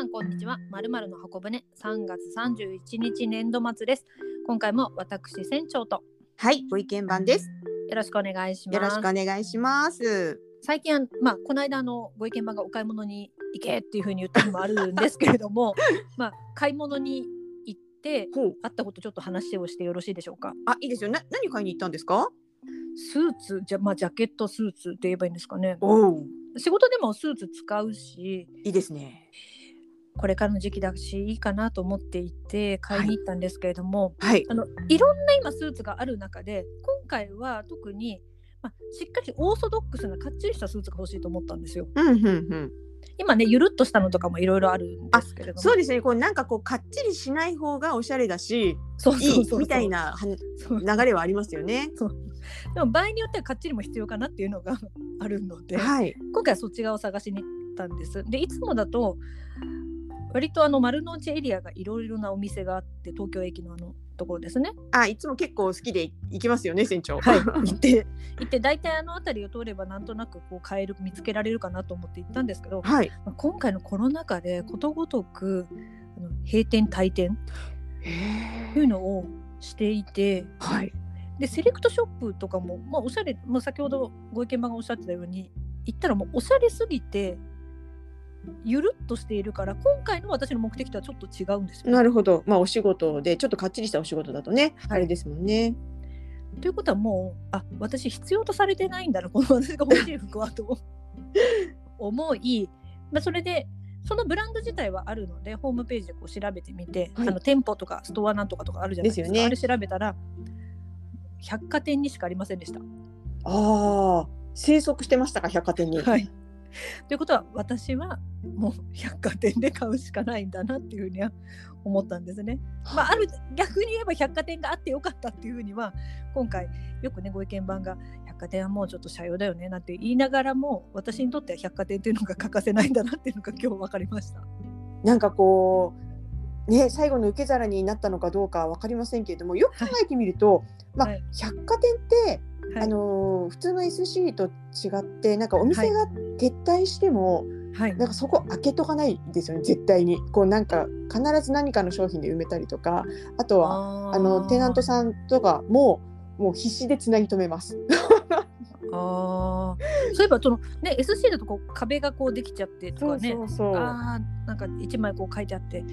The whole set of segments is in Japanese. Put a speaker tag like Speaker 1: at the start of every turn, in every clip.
Speaker 1: さんこんにちは。まるまるの箱舟3月31日年度末です。今回も私船長と
Speaker 2: はい、ご意見番です。
Speaker 1: よろしくお願いします。
Speaker 2: よろしくお願いします。
Speaker 1: 最近はまあこの間あのご意見番がお買い物に行けっていうふうに言ったのもあるんですけれども、まあ買い物に行って
Speaker 2: ほう、
Speaker 1: あったことちょっと話をしてよろしいでしょうか？
Speaker 2: あ、いいですよ。な、何買いに行ったんですか？
Speaker 1: スーツじゃまあジャケットスーツって言えばいいんですかね。
Speaker 2: おお、
Speaker 1: 仕事でもスーツ使うし、
Speaker 2: いいですね。
Speaker 1: これからの時期だしいいかなと思っていて買いに行ったんですけれども、
Speaker 2: はい。
Speaker 1: あのいろんな今スーツがある中で今回は特に、まあ、しっかりオーソドックスなかっちりしたスーツが欲しいと思ったんですよ。
Speaker 2: うん、うん、うん。
Speaker 1: 今ねゆるっとしたのとかもいろいろあるんですけれども
Speaker 2: そうですね。こう、なんかこう、かっちりしない方がおしゃれだし。
Speaker 1: そうそう
Speaker 2: いいみたいな流れはありますよね。
Speaker 1: でも場合によってはかっちりも必要かなっていうのが あるので、
Speaker 2: はい。
Speaker 1: 今回はそっち側を探しに行ったんです。でいつもだと割とあの丸の内エリアがいろいろなお店があって東京駅のあのところですね。
Speaker 2: あ、いつも結構好きで行きますよね、船長。
Speaker 1: はい、行って行って大体あの辺りを通ればなんとなくこう買える見つけられるかなと思って行ったんですけど、
Speaker 2: はい。
Speaker 1: まあ今回のコロナ禍でことごとくあの閉店退店
Speaker 2: へ
Speaker 1: というのをしていて
Speaker 2: はい。
Speaker 1: でセレクトショップとかも、まあ、おしゃれ、まあ、先ほどご意見番がおっしゃってたように行ったらもうおしゃれすぎてゆるっとしているから今回の私の目的とはちょっと違うんですよ。
Speaker 2: なるほど。まあ、お仕事で、ちょっとかっちりしたお仕事だとね、
Speaker 1: はい
Speaker 2: あれですもんね。
Speaker 1: ということはもうあ私必要とされてないんだな この私が欲しい服はと思い、まあ、それでそのブランド自体はあるのでホームページでこう調べてみて、
Speaker 2: はい
Speaker 1: あの店舗とかストアなんとかとかあるじゃないですか
Speaker 2: ね
Speaker 1: あれ調べたら百貨店にしかありませんでした。
Speaker 2: ああ、生息してましたか、百貨店に。
Speaker 1: はい、ということは私はもう百貨店で買うしかないんだなっていうふうには思ったんですね。まあ、ある逆に言えば百貨店があってよかったっていうふうには今回よくねご意見番が百貨店はもうちょっと社用だよねなんて言いながらも私にとっては百貨店っていうのが欠かせないんだなっていうのが今日分かりました。
Speaker 2: なんかこうね最後の受け皿になったのかどうかは分かりませんけれどもよく考えてみると、まあ、
Speaker 1: はい
Speaker 2: 百貨店って、
Speaker 1: はい。
Speaker 2: あのー普通の SC と違ってなんかお店が撤退しても、
Speaker 1: はい。
Speaker 2: なんかそこ開けとかないですよね絶対に。こうなんか必ず何かの商品で埋めたりとかあとは
Speaker 1: あ
Speaker 2: あのテナント
Speaker 1: ん
Speaker 2: さんとかももう必死でつなぎ止めます。
Speaker 1: あー。そういえばそのね SC だとこう壁がこうできちゃってとかね。
Speaker 2: そうそう
Speaker 1: あーなんか一枚こう書いてあって。う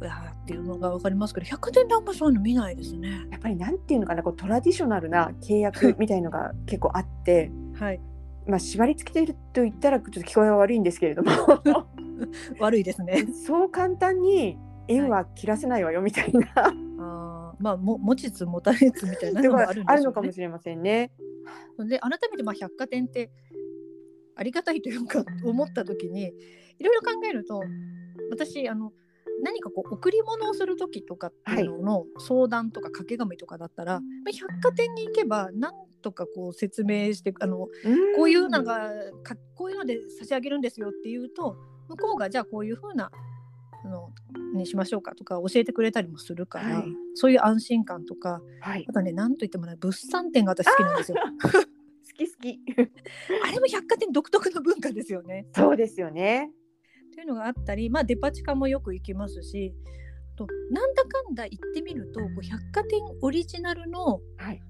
Speaker 1: わーっていうのが分かりますけど百貨店であんまそういうの見ないですね。
Speaker 2: やっぱりなんていうのかなこうトラディショナルな契約みたいのが結構あって。
Speaker 1: はい、
Speaker 2: まあ、縛り付けていると言ったらちょっと聞こえは悪いんですけれども
Speaker 1: 悪いですね。
Speaker 2: そう簡単に縁は切らせないわよみたいな、
Speaker 1: あーまあも持ちつ持たれつみたいなのもあるね。
Speaker 2: あるのかもしれませんね。
Speaker 1: で改めてまあ百貨店ってありがたいというか思った時にいろいろ考えると私あの何かこう贈り物をする時とかっていうのの相談とか掛け紙とかだったら、まあ百貨店に行けば何とかこう説明してあのこういうのがかこういうので差し上げるんですよっていうと向こうがじゃあこういう風なあのにしましょうかとか教えてくれたりもするから、
Speaker 2: はい。
Speaker 1: そういう安心感とか
Speaker 2: はい。
Speaker 1: あとね何といってもね物産展が私好きなんですよ。
Speaker 2: 好き好き。
Speaker 1: あれも百貨店独特の文化ですよね。
Speaker 2: そうですよね。
Speaker 1: というのがあったり、まあ、デパ地下もよく行きますしあとなんだかんだ行ってみるとこう百貨店オリジナルの
Speaker 2: はい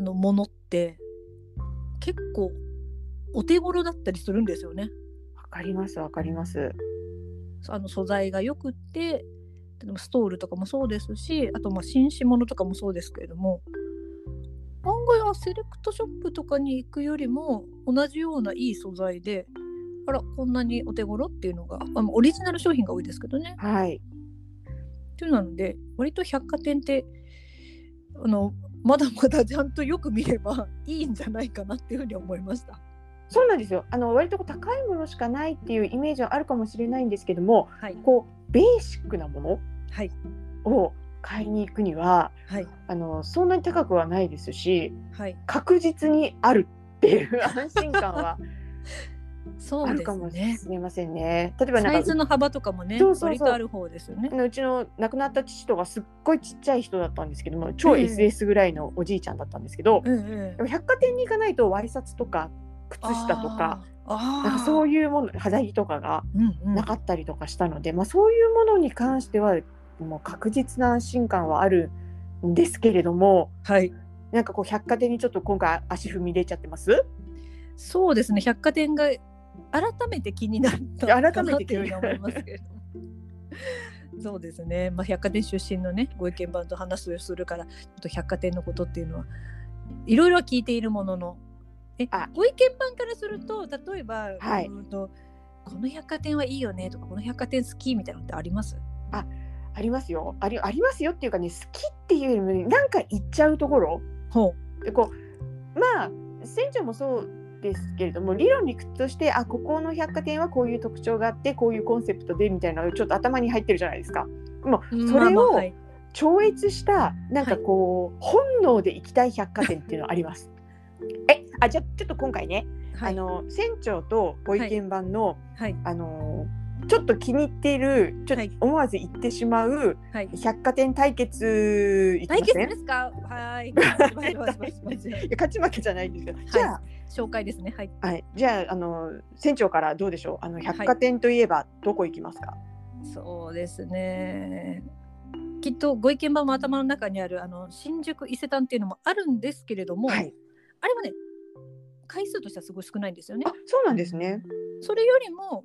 Speaker 1: あのものって結構お手頃だったりするんですよね。
Speaker 2: わかりますわかります。
Speaker 1: あの素材がよくって例えばストールとかもそうですしあとまあ紳士物とかもそうですけれども案外はセレクトショップとかに行くよりも同じようないい素材であらこんなにお手頃っていうのが、まあ、オリジナル商品が多いですけどね。
Speaker 2: はい。
Speaker 1: っていうのなので割と百貨店ってあのまだまだちゃんとよく見れば いいんじゃないかなっていうふうに思いました。
Speaker 2: そうなんですよ。あの割と高いものしかないっていうイメージはあるかもしれないんですけども、
Speaker 1: はい、
Speaker 2: こうベーシックなもの
Speaker 1: はい、
Speaker 2: を買いに行くには
Speaker 1: はい、
Speaker 2: あのそんなに高くはないですし、
Speaker 1: はい、
Speaker 2: 確実にあるっていう安心感は
Speaker 1: そうで
Speaker 2: あるかも
Speaker 1: すね。
Speaker 2: しれませんね。例えば
Speaker 1: サイズの幅とかもね
Speaker 2: そうそうそう。
Speaker 1: ある方ですよね。
Speaker 2: うちの亡くなった父とかすっごいちっちゃい人だったんですけども超
Speaker 1: ええ
Speaker 2: SS ぐらいのおじいちゃんだったんですけど、
Speaker 1: うんうん。
Speaker 2: 百貨店に行かないとワイシャツとか靴下とかなんかそういうもの肌着とかが
Speaker 1: うんうん。
Speaker 2: なかったりとかしたので、まあ、そういうものに関してはもう確実な安心感はあるんですけれども
Speaker 1: はい。
Speaker 2: なんかこう百貨店にちょっと今回足踏み入れちゃってます？
Speaker 1: そうですね。百貨店が改めて気になったかな
Speaker 2: 改めて
Speaker 1: っていうふうに思いますけれども。そうですね、まあ、百貨店出身のねご意見番と話をするからちょっと百貨店のことっていうのはいろいろは聞いているものの。え
Speaker 2: あ。
Speaker 1: ご意見番からすると例えば、
Speaker 2: はい。
Speaker 1: うんとこの百貨店はいいよねとかこの百貨店好きみたいなのってあります？
Speaker 2: ありますよ。ありありますよっていうかね好きっていうよりもなんか行っちゃうところ。
Speaker 1: ほ
Speaker 2: でこうまあ船長もそうですけれども理論理屈としてあここの百貨店はこういう特徴があってこういうコンセプトでみたいなのがちょっと頭に入ってるじゃないですか。もう
Speaker 1: う
Speaker 2: それを超越したなんかこう、本能で行きたい百貨店っていうのはあります。えあじゃあちょっと今回ね、
Speaker 1: はい。
Speaker 2: あの船長とご意見番の、
Speaker 1: はい。
Speaker 2: あのちょっと気に入っているちょっ
Speaker 1: はい。
Speaker 2: と思わず行ってしまう
Speaker 1: はい。
Speaker 2: 百貨店対決いきま
Speaker 1: 対
Speaker 2: せん、
Speaker 1: 決ですか？はい。
Speaker 2: 勝ち負けじゃないんですけど、じゃあ
Speaker 1: 紹介ですねはい
Speaker 2: はい、じゃあ、あの船長からどうでしょう？あの百貨店といえば、どこ行きますか？
Speaker 1: そうですね。きっとご意見番も頭の中にあるあの新宿伊勢丹っていうのもあるんですけれども、
Speaker 2: はい。
Speaker 1: あれはね回数としてはすごい少ないんですよね
Speaker 2: あ。、そうなんですね。
Speaker 1: それよりも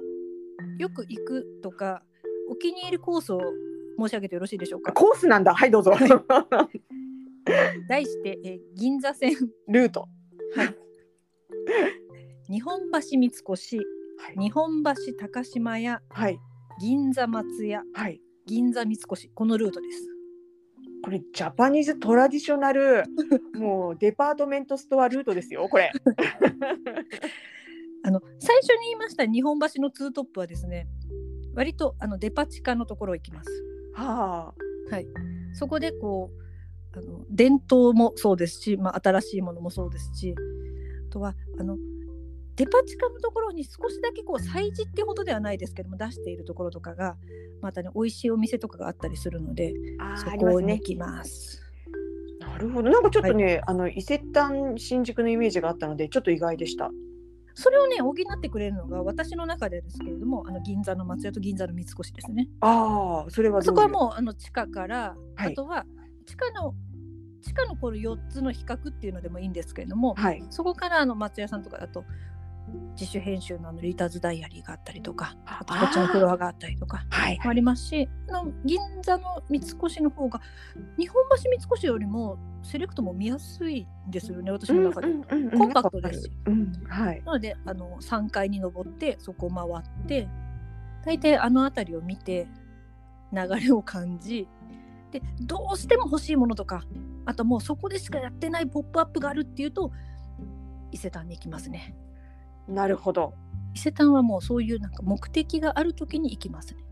Speaker 1: よく行くとかお気に入りコースを申し上げてよろしいでしょうか？
Speaker 2: コースなんだ。はい、どうぞ。
Speaker 1: 題して、えー銀座線
Speaker 2: ルート。
Speaker 1: 日本橋三越
Speaker 2: はい。
Speaker 1: 日本橋高島屋
Speaker 2: はい。
Speaker 1: 銀座松屋
Speaker 2: はい。
Speaker 1: 銀座三越このルートです。
Speaker 2: これジャパニーズトラディショナル。もうデパートメントストアルートですよ。これ。
Speaker 1: あの最初に言いました日本橋のツートップはですね割とあのデパ地下のところ行きます。
Speaker 2: はあ。
Speaker 1: そこでこうあの伝統もそうですし、まあ、新しいものもそうですしあとはあのデパ地下のところに少しだけこう催事っていうほどではないですけども出しているところとかがまたね美味しいお店とかがあったりするので
Speaker 2: あ
Speaker 1: そこに行。きます。
Speaker 2: なるほど。なんかちょっとね、あの伊勢丹新宿のイメージがあったので、ちょっと意外でした。
Speaker 1: それをね補ってくれるのが私の中でですけれどもあの銀座の松屋と銀座の三越ですね。
Speaker 2: ああ、それはど
Speaker 1: そう？こは。もうあの地下から、
Speaker 2: はい
Speaker 1: あとは地下の地下のこの4つの比較っていうのでもいいんですけれども、
Speaker 2: はい。
Speaker 1: そこからあの松屋さんとかだと自主編集のあのリーターズダイアリーがあったりとかあとこっちのフロアがあったりとかありますしあの銀座の三越の方が日本橋三越よりもセレクトも見やすいんですよね私の中で。コンパクトですし。
Speaker 2: うん、はい。
Speaker 1: なのであの3階に登ってそこを回って大体あの辺りを見て流れを感じでどうしても欲しいものとかあともうそこでしかやってないポップアップがあるっていうと伊勢丹に行きますね。
Speaker 2: なるほど。
Speaker 1: 伊勢丹はもうそういうなんか目的がある時に行きますね。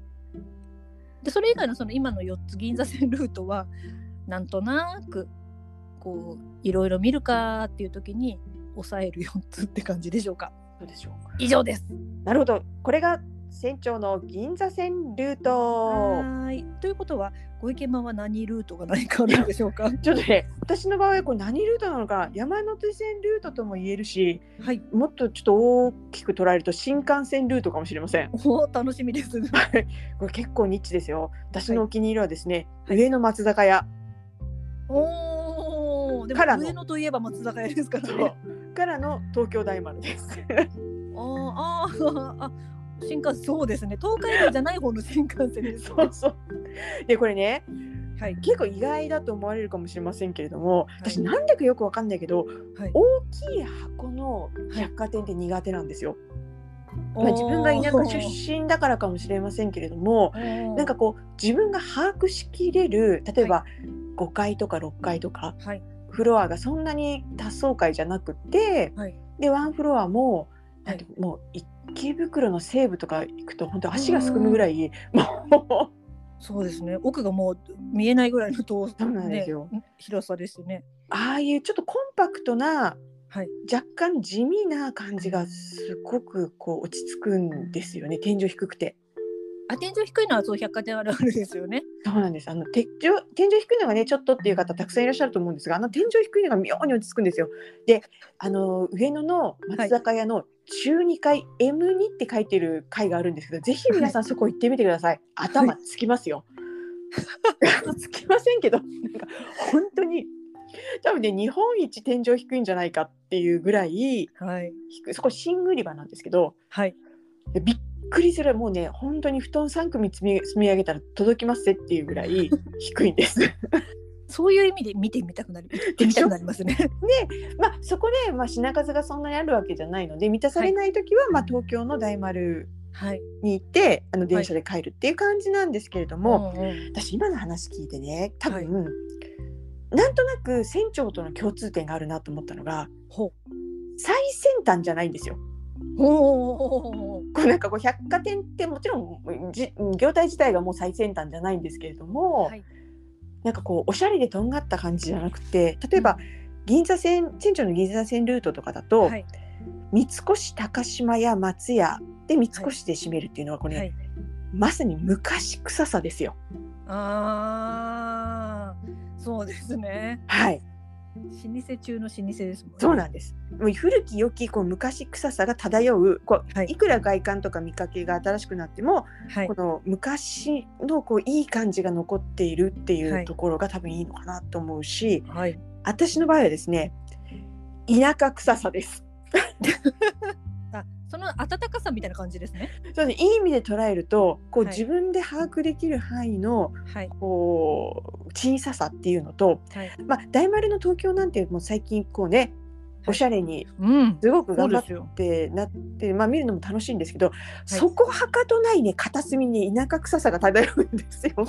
Speaker 1: でそれ以外のその今の4つ銀座線ルートはなんとなくこういろいろ見るかっていう時に抑える4つって感じでしょうか。
Speaker 2: どうでしょう。
Speaker 1: 以上です。
Speaker 2: なるほど。これが船長の銀座線ルート。
Speaker 1: はーい。ということは、ご意見番は何ルートが何かあるんでしょうか？
Speaker 2: ちょっとね、私の場合はこれ何ルートなのか、山手線ルートとも言えるし、
Speaker 1: はい。
Speaker 2: もっとちょっと大きく捉えると新幹線ルートかもしれません。
Speaker 1: おー楽しみです。
Speaker 2: これ結構ニッチですよ。私のお気に入りはですね、
Speaker 1: はい
Speaker 2: 上野松坂屋。
Speaker 1: おお。でも上野といえば松坂屋ですからね。
Speaker 2: からの東京大丸です。
Speaker 1: あーあーあ。新幹線そうですね。東海道じゃない方の新幹線です、ね。
Speaker 2: そうそう。でこれね、
Speaker 1: はい。
Speaker 2: 結構意外だと思われるかもしれませんけれども、
Speaker 1: い
Speaker 2: 私なんだかよくわかんないけど、
Speaker 1: はい。
Speaker 2: 大きい箱の百貨店って苦手なんですよ。まあ、自分が田舎出身だからかもしれませんけれども
Speaker 1: 身
Speaker 2: なんかこう自分が把握しきれる例えば5階とか6階とか
Speaker 1: はい。
Speaker 2: フロアがそんなに多層階じゃなくて
Speaker 1: はい。
Speaker 2: でワンフロアもな
Speaker 1: はい
Speaker 2: もう池袋の西部とか行くと本当足がすくむぐらいもう
Speaker 1: そうですね。奥がもう見えないぐらいの遠
Speaker 2: そうなんですよ
Speaker 1: ね、広さですね。
Speaker 2: ああいうちょっとコンパクトな
Speaker 1: はい。
Speaker 2: 若干地味な感じがすごくこう落ち着くんですよね天井低くて。
Speaker 1: あ天井低いのはそう百貨店あるあるですよね。
Speaker 2: そうなんです。あの天井天井低いのがねちょっとっていう方たくさんいらっしゃると思うんですが、あの天井低いのが妙に落ち着くんですよ。で、あの上野の松坂屋の中2階 M2 って書いてる階があるんですけど、ぜひ皆さんそこ行ってみてください。頭つきますよ。つきませんけど、なんか本当に多分ね日本一天井低いんじゃないかっていうぐらい
Speaker 1: は
Speaker 2: い。そこ寝具売り場なんですけど、
Speaker 1: はい。
Speaker 2: でびっくりするもうね本当に布団3組積み積み上げたら届きますぜっていうぐらい低いんです。
Speaker 1: そういう意味で見てみたくなり行ってみたくなりますね。
Speaker 2: まあそこで、まあ、品数がそんなにあるわけじゃないので満たされない時は、まあ、東京の大丸
Speaker 1: はい。
Speaker 2: に行ってあの電車で帰るっていう感じなんですけれども、
Speaker 1: うんうん
Speaker 2: 私今の話聞いてね多分、
Speaker 1: は
Speaker 2: なんとなく船長との共通点があるなと思ったのが
Speaker 1: ほ
Speaker 2: 最先端じゃないんですよ。
Speaker 1: う。ほう。
Speaker 2: こうなんかこう百貨店ってもちろんじ業態自体がもう最先端じゃないんですけれども、
Speaker 1: はい。
Speaker 2: なんかこうおしゃれでとんがった感じじゃなくて例えば銀座線船長の銀座線ルートとかだと、
Speaker 1: はい。
Speaker 2: 三越高島屋松屋で三越で締めるっていうのはこれ、
Speaker 1: はい。
Speaker 2: まさに昔臭さですよ。
Speaker 1: ああ。そうですね。
Speaker 2: はい、
Speaker 1: 老舗中の老舗ですもんね。
Speaker 2: そうなんです。もう古き良きこう昔臭さが漂うこう、
Speaker 1: はい
Speaker 2: い、くら外観とか見かけが新しくなっても、
Speaker 1: はい
Speaker 2: こ。の昔のこういい感じが残っているってい
Speaker 1: はい
Speaker 2: うところが多分いいのかなと思うし、
Speaker 1: はい。
Speaker 2: 私の場合はですね田舎臭さです。
Speaker 1: あ、その温かさみたいな感じですね。
Speaker 2: そうね、いい意味で捉えるとこう、
Speaker 1: はい
Speaker 2: 自分で把握できる範囲の
Speaker 1: はい。
Speaker 2: こう小ささっていうのと、
Speaker 1: はい。
Speaker 2: まあ、大丸の東京なんてもう最近こうねおしゃれに
Speaker 1: うん。
Speaker 2: すごく頑張っ。てなって、まあ、見るのも楽しいんですけど、そこはかとないね片隅に田舎臭さが漂うんですよ。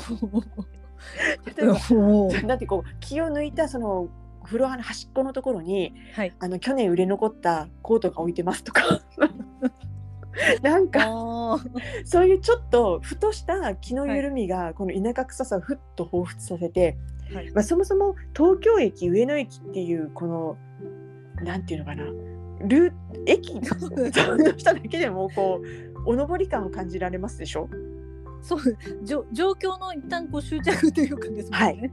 Speaker 2: 例えば
Speaker 1: おー
Speaker 2: なんてこう気を抜いたそのフロアの端っこのところに
Speaker 1: はい。
Speaker 2: あの去年売れ残ったコートが置いてますとか なんか。そういうちょっとふとした気の緩みがこの田舎臭さをふっと彷彿させて、
Speaker 1: はい。
Speaker 2: まあ、そもそも東京駅上野駅っていうこのなんていうのかなルー駅 の下だけでもこうお上り感を感じられますでしょ？
Speaker 1: そう、じょ状況の一旦こう執着というかですもんね。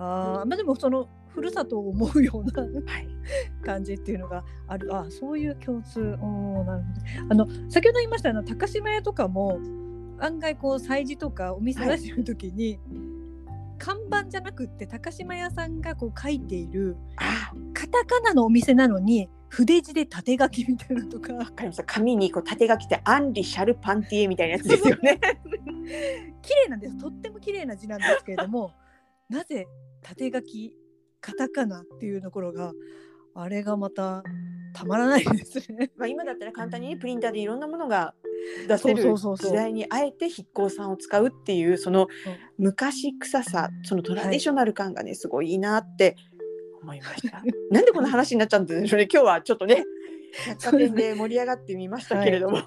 Speaker 1: ああ、まあでもそのふるさとを思うような
Speaker 2: はい。
Speaker 1: 感じっていうのがある。あ、そういう共通。おお、なるほど。あの先ほど言いましたあの高島屋とかも案外こう催事とかお店出してる時に、看板じゃなくって高島屋さんがこう書いている
Speaker 2: あ
Speaker 1: カタカナのお店なのに筆字で縦書きみたいなのとか。
Speaker 2: 紙にこう縦書きで「アンリ・シャル・パンティエ」みたいなやつですよね。
Speaker 1: 綺麗なんですとっても綺麗な字なんですけれども なぜ縦書きカタカナっていうところがあれがまたたまらないですね。
Speaker 2: まあ今だったら簡単にねプリンターでいろんなものが出せる時代にあえて筆工さんを使うっていうその昔臭さそのトラディショナル感がねすごいいいなって思いました。なんでこんな話になっちゃうんでしょうね。今日はちょっとね百貨店で盛り上がってみましたけれども。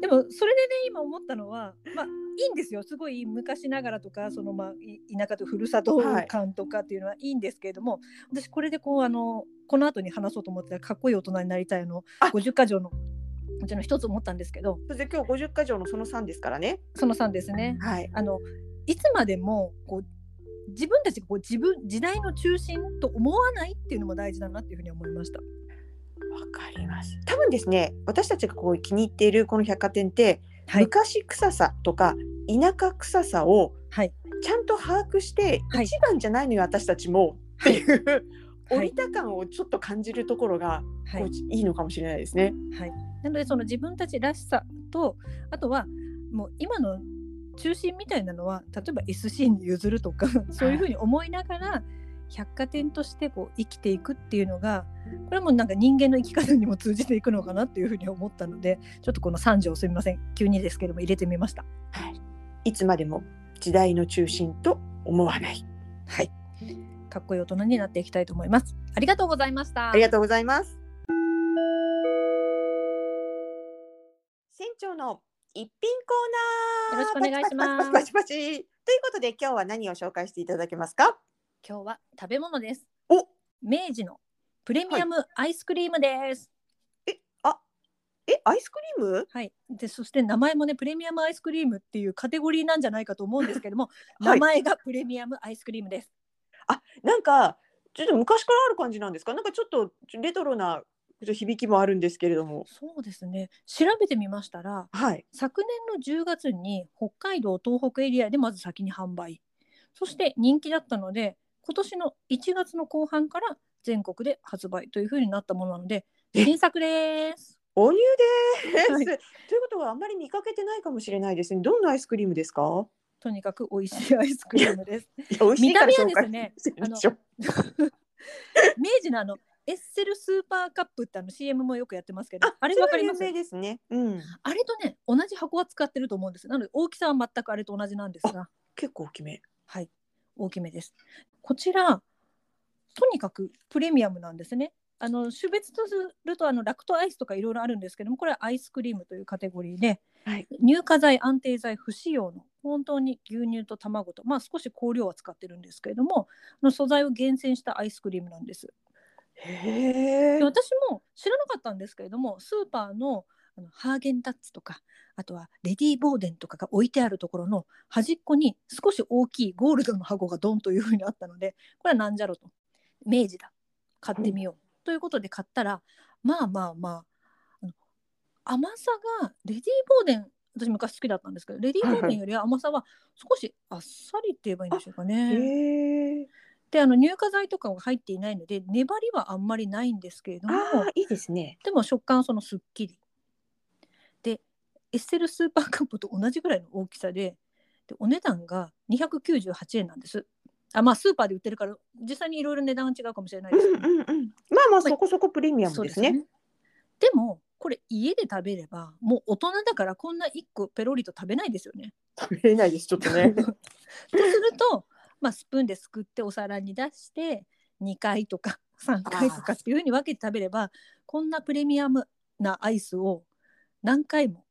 Speaker 1: でもそれでね今思ったのはまあいいんですよすごい昔ながらとかそのまあい田舎とふるさと
Speaker 2: はい
Speaker 1: 感とかっていうのはいいんですけれども、私これでこうあのこの後に話そうと思ってたかっこいい大人になりたいの
Speaker 2: あ
Speaker 1: 50か条のうちの一つ思ったんですけど
Speaker 2: そして今日50か条のその3ですからね。
Speaker 1: その3ですね。
Speaker 2: はい。
Speaker 1: あのいつまでもこう自分たちがこう自分時代の中心と思わないっていうのも大事だなっていうふうに思いました。
Speaker 2: わかります。多分ですね、私たちがこう気に入っているこの百貨店って、
Speaker 1: はい。
Speaker 2: 昔臭さとか田舎臭さを
Speaker 1: はい。
Speaker 2: ちゃんと把握して、
Speaker 1: はい。
Speaker 2: 一番じゃないのよ私たちもっていう、
Speaker 1: はい。
Speaker 2: 降りた感をちょっと感じるところが、
Speaker 1: はい。
Speaker 2: こういいのかもしれないですね。
Speaker 1: はい、なのでその自分たちらしさとあとはもう今の中心みたいなのは例えば SC に譲るとかそういうふうに思いながら百貨店としてこう生きていくっていうのがこれはもうなんか人間の生き方にも通じていくのかなっていうふうに思ったのでちょっとこの3条すみません急にですけども入れてみました。
Speaker 2: はい。いつまでも時代の中心と思わない。
Speaker 1: はいかっこいい大人になっていきたいと思います。ありがとうございました。
Speaker 2: ありがとうございます。船長の一品コーナー。
Speaker 1: よろしくお願いします
Speaker 2: パチパチパチパチパチということで今日は何を紹介していただけますか？
Speaker 1: 今日は食べ物です。
Speaker 2: お、
Speaker 1: 明治のプレミアムアイスクリームです。
Speaker 2: え、あ、えアイスクリーム？
Speaker 1: はい、でそして名前もねプレミアムアイスクリームっていうカテゴリーなんじゃないかと思うんですけども、
Speaker 2: はい。
Speaker 1: 名前がプレミアムアイスクリームです。
Speaker 2: あなんかちょっと昔からある感じなんですか？なんかちょっとレトロなちょっと響きもあるんですけれども。
Speaker 1: そうですね。調べてみましたら
Speaker 2: はい。
Speaker 1: 昨年の10月に北海道東北エリアでまず先に販売。そして人気だったので今年の1月の後半から全国で発売というふうになったものなので
Speaker 2: え？
Speaker 1: 新作です。
Speaker 2: お乳です、
Speaker 1: はい。
Speaker 2: ということはあんまり見かけてないかもしれないですね。どんなアイスクリームですか？
Speaker 1: とにかく美味しいアイスクリームです。見た目はですね
Speaker 2: してるでしょ
Speaker 1: 明治のあのエッセルスーパーカップってあの CM もよくやってますけど
Speaker 2: あ
Speaker 1: あれわかります？
Speaker 2: ですね。うん。
Speaker 1: あれとね同じ箱は使ってると思うんです。なので大きさは全くあれと同じなんですが。
Speaker 2: 結構大きめ。
Speaker 1: はい大きめです。こちらとにかくプレミアムなんですね。あの種別とするとあのラクトアイスとかいろいろあるんですけどもこれはアイスクリームというカテゴリーで、
Speaker 2: はい。
Speaker 1: 乳化剤安定剤不使用の本当に牛乳と卵とまあ少し香料は使ってるんですけれどもあの素材を厳選したアイスクリームなんです。
Speaker 2: へ
Speaker 1: 私も知らなかったんですけれどもスーパーのあのハーゲンダッツとかあとはレディー・ボーデンとかが置いてあるところの端っこに少し大きいゴールドの箱がドンというふうにあったので これはなんじゃろと。明治だ。買ってみよう、ということで買ったらまあまあまあ甘さがレディー・ボーデン私昔好きだったんですけどレディー・ボーデンよりは甘さは少しあっさりって言えばいいんでしょうかね。であの乳化剤とかが入っていないので粘りはあんまりないんですけれども
Speaker 2: いいですね。
Speaker 1: でも食感はそのすっきり。で、エッセルスーパーカップと同じぐらいの大きさで、でお値段が298円なんです。あまあスーパーで売ってるから実際にいろいろ値段が違うかもしれないです。けど、
Speaker 2: うんうんうん。まあまあそこそこプレミアムですね。
Speaker 1: そうでもこれ家で食べればもう大人だからこんな1個ペロリと食べないですよね。
Speaker 2: 食べれないですちょっとね。
Speaker 1: とすると、まあ、スプーンですくってお皿に出して2回とか 3回とかっていうふうに分けて食べればこんなプレミアムなアイスを何回も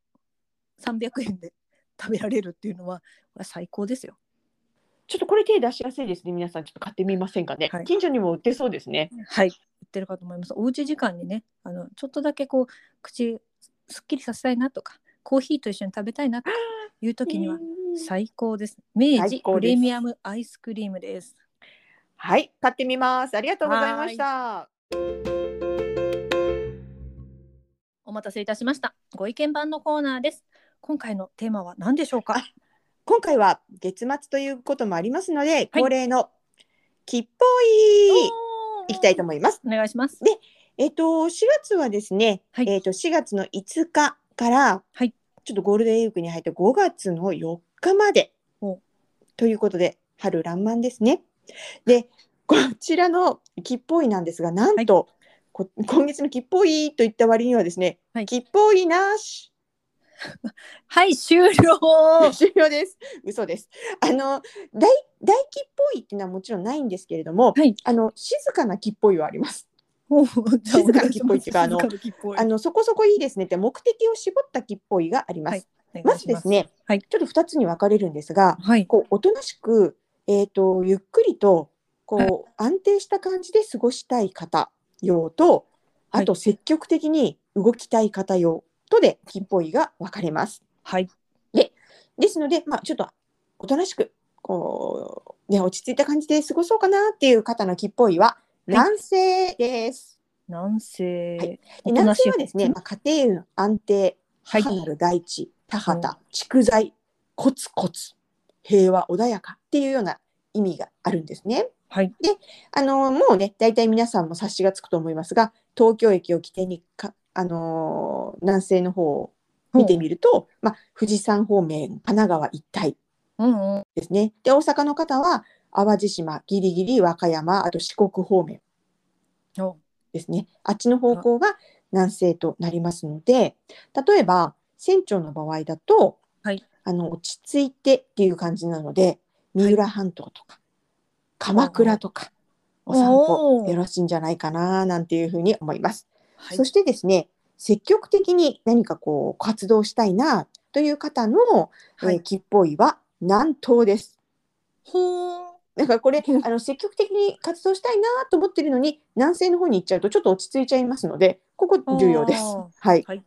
Speaker 1: 300円で食べられるっていうのは最高ですよ。
Speaker 2: ちょっとこれ手出しやすいですね皆さんちょっと買ってみませんかね、
Speaker 1: はい
Speaker 2: 近所にも売ってそうですね
Speaker 1: はい売ってるかと思います。おうち時間にねあのちょっとだけこう口すっきりさせたいなとかコーヒーと一緒に食べたいなという時には
Speaker 2: うん
Speaker 1: 最高です。明治プレミアムアイスクリームです。
Speaker 2: はい買ってみますありがとうございました
Speaker 1: お待たせいたしました。ご意見番のコーナーです。今回のテーマは何でしょうか？
Speaker 2: 今回は月末ということもありますので、恒例のきっぽいいきたいと思います。
Speaker 1: お願いします。
Speaker 2: えっと4月はですね、
Speaker 1: はい
Speaker 2: えっと4月の5日から、
Speaker 1: はい
Speaker 2: ちょっとゴールデンウィークに入って5月の4日まで
Speaker 1: お
Speaker 2: ということで春爛漫ですね。でこちらのきっぽいなんですがなんと、こ今月のきっぽいといった割にはですね、
Speaker 1: はい
Speaker 2: きっぽいなし
Speaker 1: はい、終了。
Speaker 2: 終了です。嘘です。あの大大吉っぽいっていうのはもちろんないんですけれども、
Speaker 1: はい
Speaker 2: あの静かな吉っぽいはあります。静かな木っぽいっていうかあのあのそこそこいいですねって目的を絞った吉っぽいがあります。
Speaker 1: はい
Speaker 2: ま
Speaker 1: いし
Speaker 2: ずですね、
Speaker 1: はい
Speaker 2: ちょっと二つに分かれるんですが、
Speaker 1: はい。
Speaker 2: こうおとなしくえっ、とゆっくりとこう、
Speaker 1: はい
Speaker 2: 安定した感じで過ごしたい方用と、あと積極的に動きたい方用とで吉っぽいが分かれます。
Speaker 1: はい。
Speaker 2: ですので、まあ、ちょっとおとなしくこう、ね、落ち着いた感じで過ごそうかなっていう方の木っぽいは南西です。
Speaker 1: 南西。
Speaker 2: はいはですね、まあ、家庭運安定
Speaker 1: はい
Speaker 2: 母なる大地田畑蓄財コツコツ平和穏やかっていうような意味があるんですね。
Speaker 1: はい。
Speaker 2: あのもうね大体皆さんも察しがつくと思いますが東京駅を起点にか、あのー南西の方を見てみると、まあ、富士山方面神奈川一帯
Speaker 1: うんうん。
Speaker 2: ですね。で、大阪の方は淡路島、ギリギリ和歌山、あと四国方面
Speaker 1: お
Speaker 2: ですね。あっちの方向が南西となりますので、例えば船長の場合だと、
Speaker 1: はい
Speaker 2: あの落ち着いてっていう感じなので、三浦半島とか、鎌倉とか、お散歩よろしいんじゃないかななんていうふうに思います。
Speaker 1: はい
Speaker 2: そ。してですね、積極的に何かこう活動したいなという方の、
Speaker 1: はい
Speaker 2: えー木っぽいは南東です。
Speaker 1: ほー。
Speaker 2: だからこれ
Speaker 1: うん
Speaker 2: あの積極的に活動したいなと思ってるのに南西の方に行っちゃうとちょっと落ち着いちゃいますのでここ重要です。はい。
Speaker 1: はい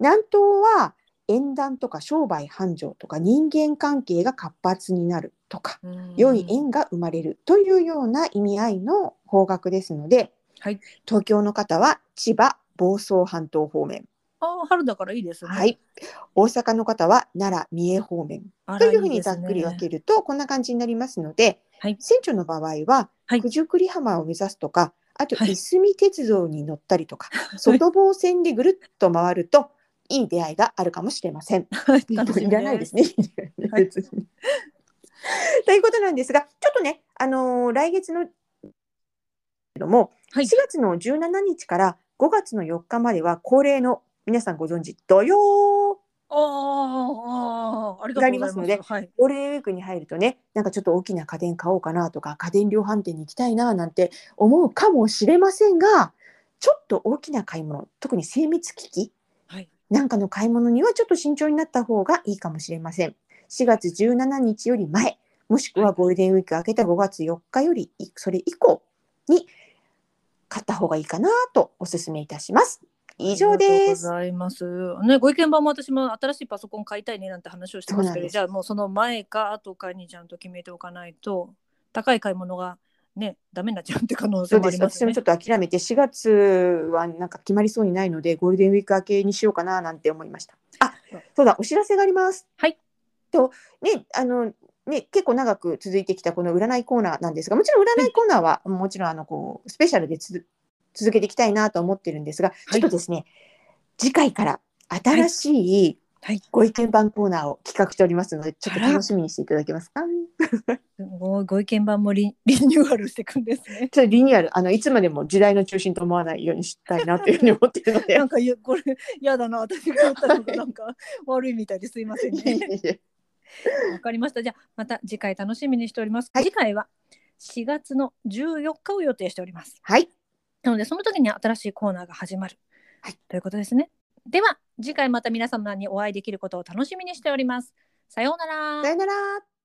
Speaker 2: 南東は縁談とか商売繁盛とか人間関係が活発になるとか
Speaker 1: うん
Speaker 2: 良い縁が生まれるというような意味合いの方角ですので、
Speaker 1: はい。
Speaker 2: 東京の方は千葉房総半島方面、
Speaker 1: あー春だからいいですね。
Speaker 2: はい、大阪の方は奈良三重方面。というふうにざっくり分けるとこんな感じになりますので、
Speaker 1: はい。
Speaker 2: 船長の場合は
Speaker 1: はい。
Speaker 2: 九十九里浜を目指すとかあと
Speaker 1: はい。
Speaker 2: いすみ鉄道に乗ったりとか、外房線でぐるっと回るといい出会いがあるかもしれません。
Speaker 1: はい。
Speaker 2: らないですね。
Speaker 1: はい。
Speaker 2: ということなんですが、ちょっとね、あのー来月のけども、
Speaker 1: はい
Speaker 2: 4月の17日から5月の4日までは恒例の皆さんご存知土曜
Speaker 1: ああありがとうございます。
Speaker 2: ので
Speaker 1: はい。
Speaker 2: ゴールデンウィークに入るとね、なんかちょっと大きな家電買おうかなとか、家電量販店に行きたいななんて思うかもしれませんが、ちょっと大きな買い物、特に精密機器
Speaker 1: はい。
Speaker 2: なんかの買い物にはちょっと慎重になった方がいいかもしれません。4月17日より前、もしくはゴールデンウィーク明けた5月4日よりいそれ以降に買った方がいいかなとお勧めいたします。以上
Speaker 1: ありがとう
Speaker 2: です。
Speaker 1: ございます。ね、ご意見番も私も新しいパソコン買いたいねなんて話をしてますけど、じゃあもうその前か後かにちゃんと決めておかないと、高い買い物がね、ダメになっちゃうって可能性。もありますね
Speaker 2: 私もちょ。っと諦めて4月はなんか決まりそうにないのでゴールデンウィーク明けにしようかななんて思いました。あ、そうだ、お知らせがあります。
Speaker 1: はい。
Speaker 2: とね、あのね、結構長く続いてきたこの占いコーナーなんですが、もちろん占いコーナーはもちろんあのこうスペシャルでつづ続けていきたいなと思ってるんですが、ちょっとですね、次回から新しい
Speaker 1: はい
Speaker 2: ご意見番コーナーを企画しておりますので、ちょっと楽しみにしていただけますか？
Speaker 1: ご ご意見番もリリニューアルしていくんですね。
Speaker 2: ちょっとリニューアル、あのいつまでも時代の中心と思わないようにしたいなというふうに思っているので
Speaker 1: な。んかこれやだな私が言ったのがなんか悪いみたいですいませんね。
Speaker 2: えいえ
Speaker 1: わかりました。じゃあまた次回楽しみにしております。
Speaker 2: はい
Speaker 1: 次回は4月の14日を予定しております。
Speaker 2: はい。
Speaker 1: なのでその時に新しいコーナーが始まる、
Speaker 2: はい
Speaker 1: ということですね。では次回また皆様にお会いできることを楽しみにしております。さようなら
Speaker 2: さ。よなら。